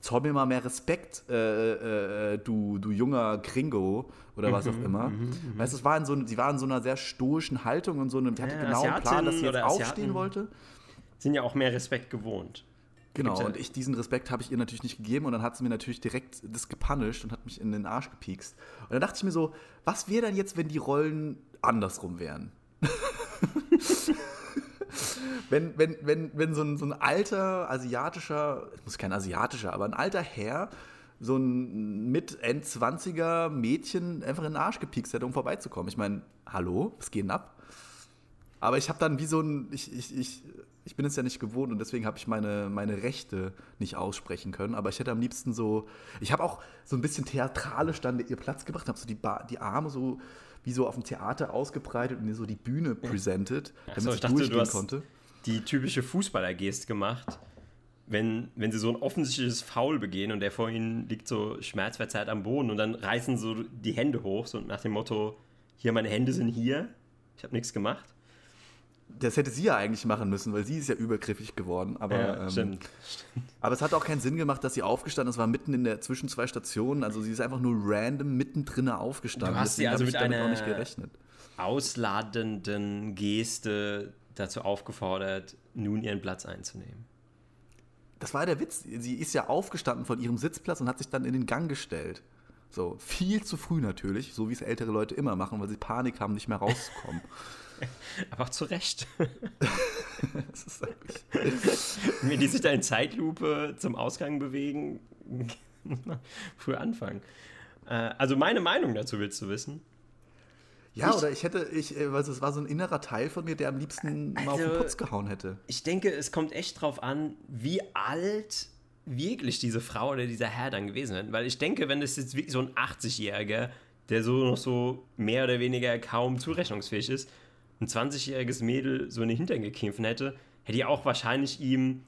[SPEAKER 2] zoll mir mal mehr Respekt, äh, äh, du, du junger Gringo oder was
[SPEAKER 1] Mhm,
[SPEAKER 2] auch immer. Weißt du, es war in so, sie war in so einer sehr stoischen Haltung und so einem, die hatte
[SPEAKER 1] Ja,
[SPEAKER 2] genau einen Plan, dass sie jetzt aufstehen wollte.
[SPEAKER 1] Sind ja auch mehr Respekt gewohnt.
[SPEAKER 2] Genau,
[SPEAKER 1] ja-
[SPEAKER 2] und ich diesen Respekt habe ich ihr natürlich nicht gegeben und dann hat sie mir natürlich direkt das gepunished und hat mich in den Arsch gepiekst. Und dann dachte ich mir so, was wäre dann jetzt, wenn die Rollen andersrum wären? wenn, wenn, wenn, wenn so ein, so ein alter asiatischer, muss kein asiatischer, aber ein alter Herr so ein mit End-20er Mädchen einfach in den Arsch gepiekst hätte, um vorbeizukommen. Ich meine, hallo, was geht denn ab? Aber ich habe dann wie so ein, ich, ich, ich, ich bin es ja nicht gewohnt und deswegen habe ich meine, meine Rechte nicht aussprechen können. Aber ich hätte am liebsten so, ich habe auch so ein bisschen theatralisch dann ihr Platz gebracht, habe so die, ba die Arme so wie so auf dem Theater ausgebreitet und ihr so die Bühne presented, damit
[SPEAKER 1] Achso,
[SPEAKER 2] ich
[SPEAKER 1] ich dachte, du
[SPEAKER 2] durchgehen
[SPEAKER 1] hast
[SPEAKER 2] konnte.
[SPEAKER 1] die typische Fußballer-Gest gemacht, wenn, wenn sie so ein offensichtliches Foul begehen und der vor ihnen liegt so schmerzverzerrt am Boden und dann reißen so die Hände hoch, so nach dem Motto, hier, meine Hände sind hier, ich habe nichts gemacht.
[SPEAKER 2] Das hätte sie ja eigentlich machen müssen, weil sie ist ja übergriffig geworden. Aber,
[SPEAKER 1] Ja,
[SPEAKER 2] ähm,
[SPEAKER 1] stimmt.
[SPEAKER 2] aber es hat auch keinen Sinn gemacht, dass sie aufgestanden ist. Es war mitten in der zwischen zwei Stationen. Also sie ist einfach nur random mittendrin aufgestanden.
[SPEAKER 1] Du hast sie also mit einer-
[SPEAKER 2] auch nicht gerechnet.
[SPEAKER 1] Ausladenden Geste dazu aufgefordert, nun ihren Platz einzunehmen.
[SPEAKER 2] Das war der Witz. Sie ist ja aufgestanden von ihrem Sitzplatz und hat sich dann in den Gang gestellt. So, viel zu früh natürlich, so wie es ältere Leute immer machen, weil sie Panik haben, nicht mehr rauszukommen.
[SPEAKER 1] Aber auch zu Recht.
[SPEAKER 2] das ist
[SPEAKER 1] Wenn die sich da in Zeitlupe zum Ausgang bewegen, muss man früh anfangen. Äh, also meine Meinung dazu willst du wissen?
[SPEAKER 2] ja,
[SPEAKER 1] Ich-
[SPEAKER 2] oder ich hätte, ich, äh, also es war so ein innerer Teil von mir, der am liebsten mal auf den
[SPEAKER 1] Also-
[SPEAKER 2] Putz gehauen hätte.
[SPEAKER 1] Ich denke, es kommt echt drauf an, wie alt wirklich diese Frau oder dieser Herr dann gewesen ist. Weil ich denke, wenn das jetzt wirklich so ein 80-Jähriger, der so noch so mehr oder weniger kaum zurechnungsfähig ist, ein 20-jähriges Mädel so in den Hintern gekämpft hätte, hätte ich auch wahrscheinlich ihm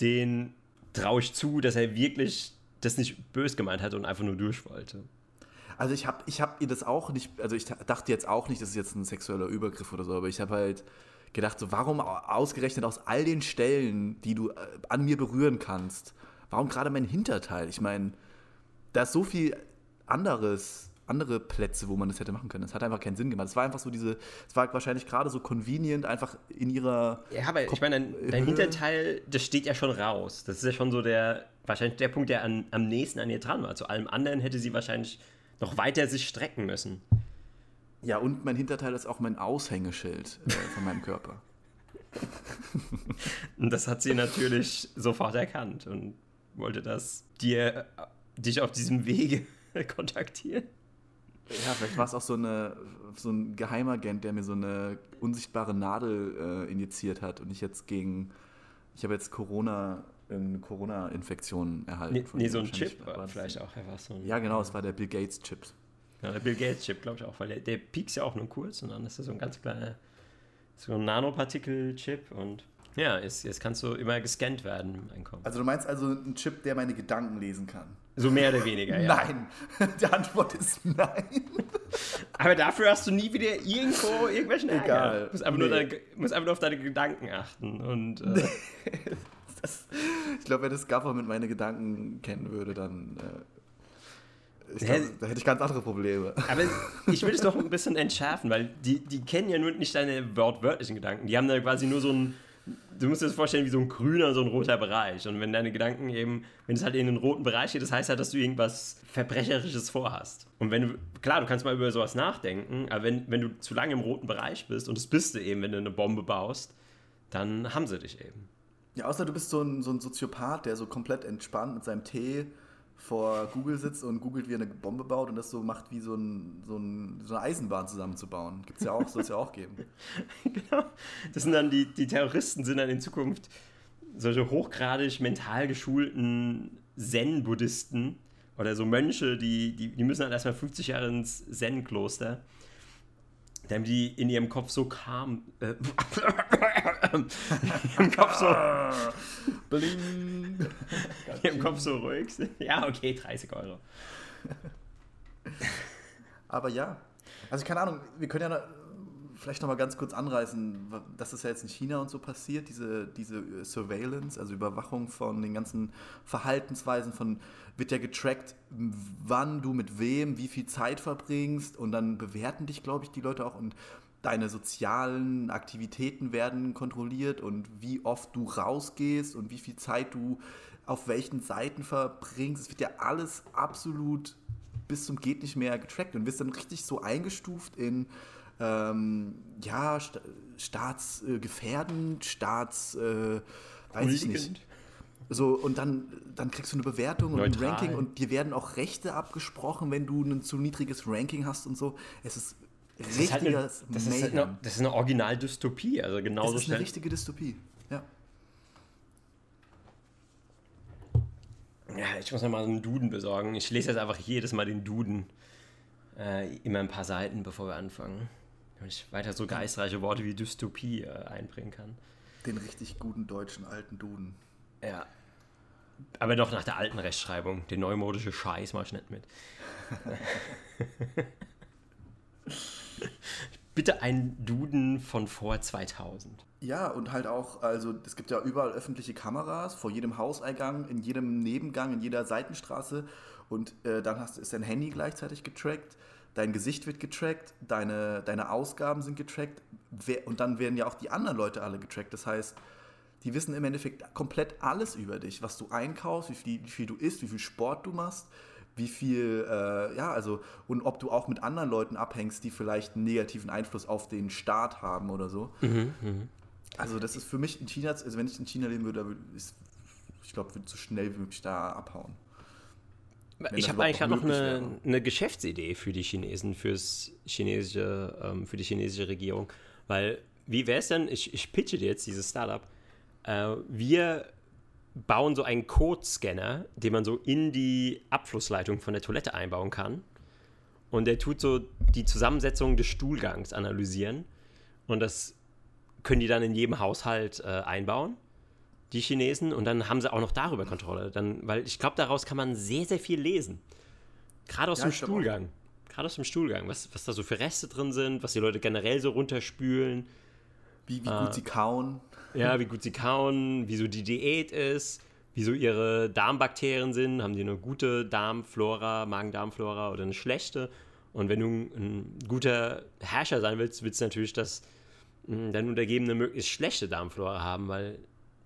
[SPEAKER 1] den traue ich zu, dass er wirklich das nicht bös gemeint hat und einfach nur durch wollte.
[SPEAKER 2] Also ich habe ich hab ihr das auch nicht, also ich dachte jetzt auch nicht, das ist jetzt ein sexueller Übergriff oder so, aber ich habe halt gedacht, so warum au- ausgerechnet aus all den Stellen, die du äh, an mir berühren kannst, warum gerade mein Hinterteil? Ich meine, da ist so viel anderes, andere Plätze, wo man das hätte machen können. Das hat einfach keinen Sinn gemacht. Es war einfach so diese, es war wahrscheinlich gerade so convenient, einfach in ihrer
[SPEAKER 1] Ja, aber ich meine, dein, dein. Hinterteil, das steht ja schon raus. Das ist ja schon so der, wahrscheinlich der Punkt, der an, am nächsten an ihr dran war. Zu allem anderen hätte sie wahrscheinlich noch weiter sich strecken müssen.
[SPEAKER 2] Ja, und mein Hinterteil ist auch mein Aushängeschild äh, von meinem Körper.
[SPEAKER 1] Und das hat sie natürlich sofort erkannt und wollte das dir, äh, dich auf diesem Wege kontaktieren.
[SPEAKER 2] Ja, vielleicht war es auch so, eine, so ein Geheimagent, der mir so eine unsichtbare Nadel äh, injiziert hat und ich jetzt gegen, ich habe jetzt Corona, eine Corona-Infektion erhalten.
[SPEAKER 1] Nee, nee so ein Chip
[SPEAKER 2] war
[SPEAKER 1] war vielleicht auch einfach so ein.
[SPEAKER 2] Ja, genau, es war der Bill Gates-Chip.
[SPEAKER 1] Ja, der Bill Gates Chip, glaube ich auch, weil der, der piekst ja auch nur kurz und dann ist das so ein ganz kleiner, so ein Nanopartikel-Chip und ja, jetzt, jetzt kannst du immer gescannt werden im Einkommen.
[SPEAKER 2] Also du meinst also einen Chip, der meine Gedanken lesen kann?
[SPEAKER 1] So mehr oder weniger, ja.
[SPEAKER 2] Nein, die Antwort ist nein.
[SPEAKER 1] Aber dafür hast du nie wieder irgendwo irgendwelchen Ärger.
[SPEAKER 2] Egal.
[SPEAKER 1] Du musst einfach, nur
[SPEAKER 2] Nee.
[SPEAKER 1] deine, musst einfach nur auf deine Gedanken achten. Und äh,
[SPEAKER 2] Das, ich glaube, wenn das Government meine Gedanken kennen würde, dann äh, glaub, da hätte ich ganz andere Probleme.
[SPEAKER 1] aber ich will es doch ein bisschen entschärfen, weil die, die kennen ja nur nicht deine wortwörtlichen Gedanken. Die haben da quasi nur so ein, du musst dir das vorstellen wie so ein grüner, so ein roter Bereich. Und wenn deine Gedanken eben, wenn es halt in den roten Bereich geht, das heißt halt, dass du irgendwas Verbrecherisches vorhast. Und wenn du, klar, du kannst mal über sowas nachdenken, aber wenn, wenn du zu lange im roten Bereich bist, und das bist du eben, wenn du eine Bombe baust, dann haben sie dich eben.
[SPEAKER 2] Ja, außer du bist so ein, so ein Soziopath, der so komplett entspannt mit seinem Tee vor Google sitzt und googelt, wie er eine Bombe baut und das so macht, wie so, ein, so, ein, so eine Eisenbahn zusammenzubauen. Gibt es ja auch, soll es ja auch geben.
[SPEAKER 1] genau. Das sind dann die, die Terroristen, sind dann in Zukunft solche hochgradig mental geschulten Zen-Buddhisten oder so Mönche, die, die, die müssen dann erstmal 50 Jahre ins Zen-Kloster damit die in ihrem Kopf so kam. Äh, Im Kopf so. Bling. in ihrem Kopf so ruhig. Ja, okay, 30 Euro.
[SPEAKER 2] Aber ja. Also keine Ahnung, wir können ja vielleicht noch mal ganz kurz anreißen, dass das ja jetzt in China und so passiert, diese, diese Surveillance, also Überwachung von den ganzen Verhaltensweisen von, wird ja getrackt, wann du mit wem, wie viel Zeit verbringst und dann bewerten dich, glaube ich, die Leute auch und deine sozialen Aktivitäten werden kontrolliert und wie oft du rausgehst und wie viel Zeit du auf welchen Seiten verbringst. Es wird ja alles absolut bis zum geht nicht mehr getrackt und wirst dann richtig so eingestuft in ähm, ja, sta staatsgefährdend, äh, staats, äh, weiß ich nicht. So, und dann, dann kriegst du eine Bewertung und Neutral. ein Ranking und dir werden auch Rechte abgesprochen, wenn du ein zu niedriges Ranking hast und so. Es ist
[SPEAKER 1] das ist halt eine, das, ist eine, das ist eine Original-Dystopie, also genauso
[SPEAKER 2] Das ist eine richtige Dystopie, ja.
[SPEAKER 1] Ja, ich muss noch mal einen Duden besorgen. Ich lese jetzt einfach jedes Mal den Duden. Äh, immer ein paar Seiten, bevor wir anfangen wenn ich weiter so geistreiche Worte wie Dystopie äh, einbringen kann.
[SPEAKER 2] Den richtig guten deutschen alten Duden.
[SPEAKER 1] Ja. Aber doch nach der alten Rechtschreibung. Den neumodische Scheiß mach ich nicht mit. Bitte ein Duden von vor 2000.
[SPEAKER 2] Ja, und halt auch, also es gibt ja überall öffentliche Kameras, vor jedem Hauseingang, in jedem Nebengang, in jeder Seitenstraße. Und äh, dann hast, ist dein Handy gleichzeitig getrackt dein Gesicht wird getrackt, deine, deine Ausgaben sind getrackt und dann werden ja auch die anderen Leute alle getrackt. Das heißt, die wissen im Endeffekt komplett alles über dich, was du einkaufst, wie viel, wie viel du isst, wie viel Sport du machst, wie viel, äh, ja, also, und ob du auch mit anderen Leuten abhängst, die vielleicht einen negativen Einfluss auf den Staat haben oder so. Mhm, mh. Also, das ist für mich in China, also wenn ich in China leben würde, ich glaube, würde so schnell wie möglich da abhauen.
[SPEAKER 1] Ich habe eigentlich noch eine, eine, Geschäftsidee für die Chinesen, fürs chinesische, ähm, für die chinesische Regierung. Weil, wie wäre es denn, ich, ich pitche dir jetzt dieses Startup, äh, wir bauen so einen Codescanner, den man so in die Abflussleitung von der Toilette einbauen kann. Und der tut so die Zusammensetzung des Stuhlgangs analysieren. Und das können die dann in jedem Haushalt äh, einbauen die Chinesen, und dann haben sie auch noch darüber Kontrolle. Dann, weil ich glaube, daraus kann man sehr, sehr viel lesen. Gerade aus ja, dem Stuhlgang. Gerade aus dem Stuhlgang, was, was da so für Reste drin sind, was die Leute generell so runterspülen.
[SPEAKER 2] Wie, wie gut äh, sie kauen.
[SPEAKER 1] Ja, wie gut sie kauen, wie so die Diät ist, wie so ihre Darmbakterien sind. Haben die eine gute Darmflora, Magen-Darmflora oder eine schlechte? Und wenn du ein guter Herrscher sein willst, willst du natürlich, dass hm, deine Untergebene möglichst schlechte Darmflora haben, weil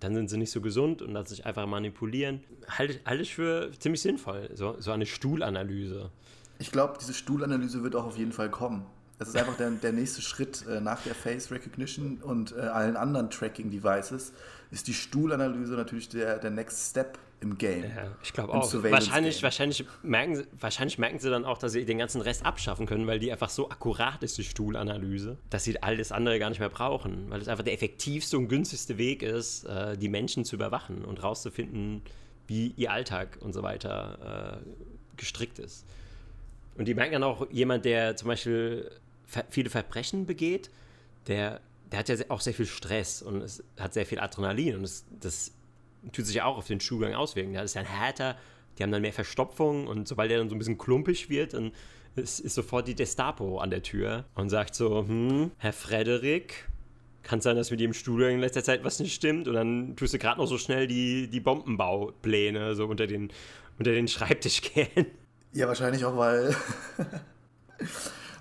[SPEAKER 1] dann sind sie nicht so gesund und lassen sich einfach manipulieren. Halte halt ich für ziemlich sinnvoll, so, so eine Stuhlanalyse.
[SPEAKER 2] Ich glaube, diese Stuhlanalyse wird auch auf jeden Fall kommen. Das ist einfach der, der nächste Schritt äh, nach der Face Recognition und äh, allen anderen Tracking Devices. Ist die Stuhlanalyse natürlich der, der Next Step im Game.
[SPEAKER 1] Ja, ich glaube auch. Wahrscheinlich, Game. wahrscheinlich, merken, wahrscheinlich merken sie dann auch, dass sie den ganzen Rest abschaffen können, weil die einfach so akkurat ist, die Stuhlanalyse, dass sie alles andere gar nicht mehr brauchen. Weil es einfach der effektivste und günstigste Weg ist, äh, die Menschen zu überwachen und rauszufinden, wie ihr Alltag und so weiter äh, gestrickt ist. Und die merken dann auch, jemand, der zum Beispiel viele Verbrechen begeht, der, der hat ja auch sehr viel Stress und es hat sehr viel Adrenalin und es, das tut sich auch auf den Schuhgang auswirken. Das ist ja ein härter, die haben dann mehr Verstopfung und sobald der dann so ein bisschen klumpig wird, dann ist, ist sofort die Gestapo an der Tür und sagt so, hm, Herr Frederik, kann es sein, dass mit dem Stuhlgang in letzter Zeit was nicht stimmt und dann tust du gerade noch so schnell die, die Bombenbaupläne so unter den, unter den Schreibtisch gehen.
[SPEAKER 2] Ja, wahrscheinlich auch, weil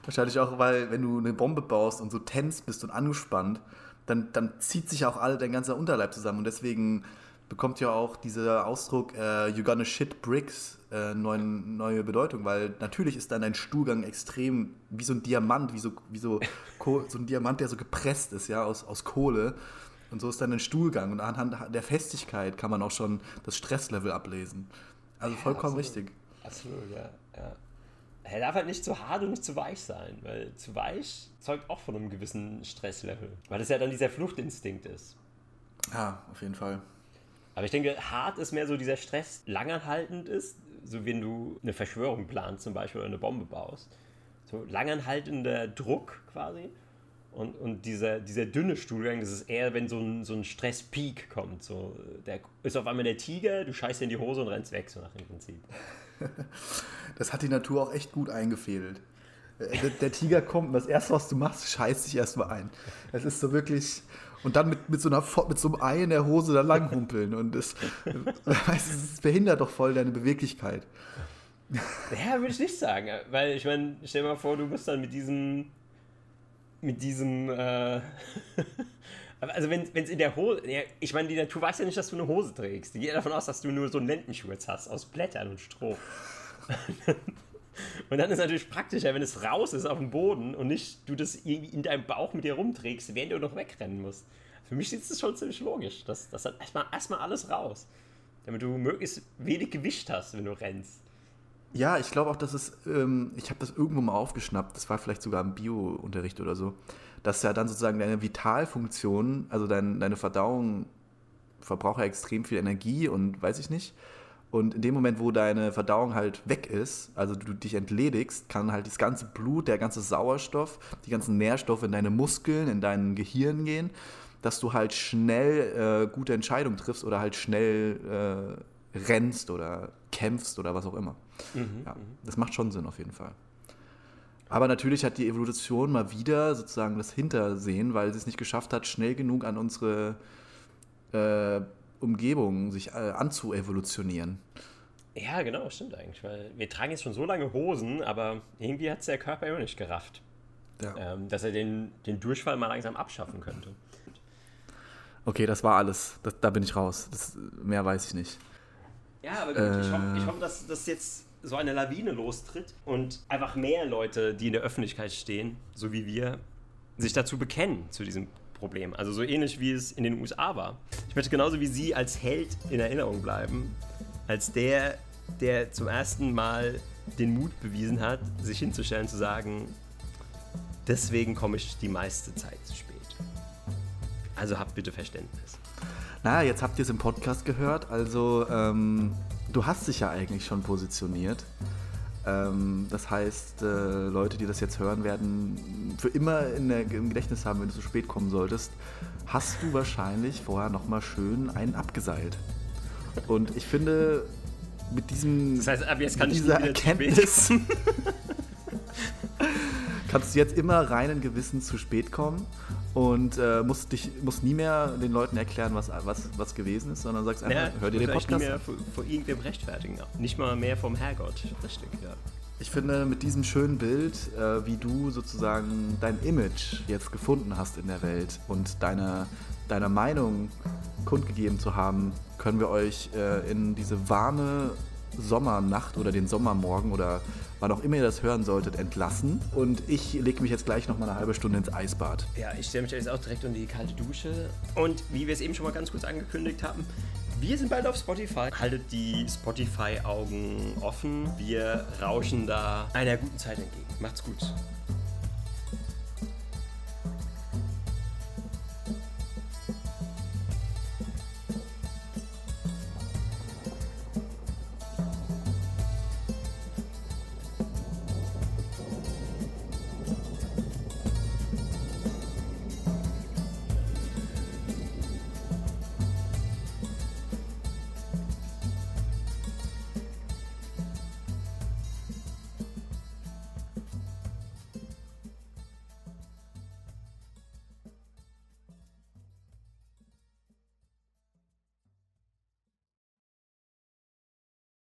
[SPEAKER 2] Wahrscheinlich auch, weil wenn du eine Bombe baust und so tens bist und angespannt, dann, dann zieht sich auch alle dein ganzer Unterleib zusammen. Und deswegen bekommt ja auch dieser Ausdruck äh, You gonna shit bricks äh, neue, neue Bedeutung, weil natürlich ist dann dein Stuhlgang extrem wie so ein Diamant, wie so, wie so, so ein Diamant, der so gepresst ist, ja, aus, aus Kohle. Und so ist dann ein Stuhlgang. Und anhand der Festigkeit kann man auch schon das Stresslevel ablesen. Also vollkommen
[SPEAKER 1] absolut.
[SPEAKER 2] richtig.
[SPEAKER 1] Absolut, ja. ja. Er darf halt nicht zu hart und nicht zu weich sein, weil zu weich zeugt auch von einem gewissen Stresslevel. Weil das ja dann dieser Fluchtinstinkt ist.
[SPEAKER 2] Ja, auf jeden Fall.
[SPEAKER 1] Aber ich denke, hart ist mehr so dieser Stress, langanhaltend ist, so wenn du eine Verschwörung planst zum Beispiel oder eine Bombe baust. So langanhaltender Druck quasi. Und, und dieser, dieser dünne Stuhlgang, das ist eher, wenn so ein, so ein Stresspeak kommt. So, der ist auf einmal der Tiger, du scheißt in die Hose und rennst weg, so nach dem Prinzip.
[SPEAKER 2] Das hat die Natur auch echt gut eingefädelt. Äh, der, der Tiger kommt und das erste, was du machst, scheißt dich erstmal ein. Es ist so wirklich. Und dann mit, mit, so einer, mit so einem Ei in der Hose da langhumpeln. Und es, es behindert doch voll deine Beweglichkeit.
[SPEAKER 1] Ja, würde ich nicht sagen. Weil ich meine, stell dir mal vor, du bist dann mit diesem. Mit diesem. Äh, also, wenn es in der Hose. Ja, ich meine, die Natur weiß ja nicht, dass du eine Hose trägst. Die geht davon aus, dass du nur so einen Lendenschurz hast aus Blättern und Stroh. Und dann ist es natürlich praktischer, wenn es raus ist auf dem Boden und nicht du das irgendwie in deinem Bauch mit dir rumträgst, während du noch wegrennen musst. Für mich ist das schon ziemlich logisch. Das, das hat erstmal, erstmal alles raus. Damit du möglichst wenig Gewicht hast, wenn du rennst.
[SPEAKER 2] Ja, ich glaube auch, dass es, ähm, ich habe das irgendwo mal aufgeschnappt, das war vielleicht sogar im Bio-Unterricht oder so, dass ja dann sozusagen deine Vitalfunktion, also dein, deine Verdauung verbraucht ja extrem viel Energie und weiß ich nicht. Und in dem Moment, wo deine Verdauung halt weg ist, also du dich entledigst, kann halt das ganze Blut, der ganze Sauerstoff, die ganzen Nährstoffe in deine Muskeln, in dein Gehirn gehen, dass du halt schnell äh, gute Entscheidungen triffst oder halt schnell äh, rennst oder kämpfst oder was auch immer. Mhm, ja, mhm. das macht schon Sinn auf jeden Fall. Aber natürlich hat die Evolution mal wieder sozusagen das Hintersehen, weil sie es nicht geschafft hat, schnell genug an unsere äh, Umgebung sich äh, anzuevolutionieren.
[SPEAKER 1] Ja, genau, stimmt eigentlich, weil wir tragen jetzt schon so lange Hosen, aber irgendwie hat es der Körper immer nicht gerafft, ja. ähm, dass er den, den Durchfall mal langsam abschaffen könnte.
[SPEAKER 2] Okay, das war alles. Das, da bin ich raus. Das, mehr weiß ich nicht.
[SPEAKER 1] Ja, aber gut, äh, ich hoffe, hoff, dass das jetzt so eine Lawine lostritt und einfach mehr Leute, die in der Öffentlichkeit stehen, so wie wir, sich dazu bekennen, zu diesem Problem. Also so ähnlich wie es in den USA war. Ich möchte genauso wie Sie als Held in Erinnerung bleiben, als der, der zum ersten Mal den Mut bewiesen hat, sich hinzustellen, zu sagen, deswegen komme ich die meiste Zeit zu spät. Also habt bitte Verständnis.
[SPEAKER 2] Na, jetzt habt ihr es im Podcast gehört. Also ähm, du hast dich ja eigentlich schon positioniert. Ähm, das heißt, äh, Leute, die das jetzt hören, werden für immer der, im Gedächtnis haben, wenn du zu spät kommen solltest, hast du wahrscheinlich vorher nochmal schön einen abgeseilt. Und ich finde, mit diesem
[SPEAKER 1] das heißt, ab jetzt kann
[SPEAKER 2] mit dieser Erkenntnis kannst du jetzt immer reinen Gewissen zu spät kommen und äh, musst, dich, musst nie mehr den Leuten erklären, was, was, was gewesen ist, sondern sagst einfach, ja, hör dir den Podcast
[SPEAKER 1] nie mehr vor, vor irgendwem rechtfertigen. Nicht mal mehr vom Herrgott. Richtig, ja.
[SPEAKER 2] Ich finde, mit diesem schönen Bild, äh, wie du sozusagen dein Image jetzt gefunden hast in der Welt und deine, deine Meinung kundgegeben zu haben, können wir euch äh, in diese warme Sommernacht oder den Sommermorgen oder wann auch immer ihr das hören solltet, entlassen. Und ich lege mich jetzt gleich noch mal eine halbe Stunde ins Eisbad.
[SPEAKER 1] Ja, ich stelle mich jetzt auch direkt unter die kalte Dusche. Und wie wir es eben schon mal ganz kurz angekündigt haben, wir sind bald auf Spotify. Haltet die Spotify-Augen offen. Wir rauschen da einer guten Zeit entgegen. Macht's gut.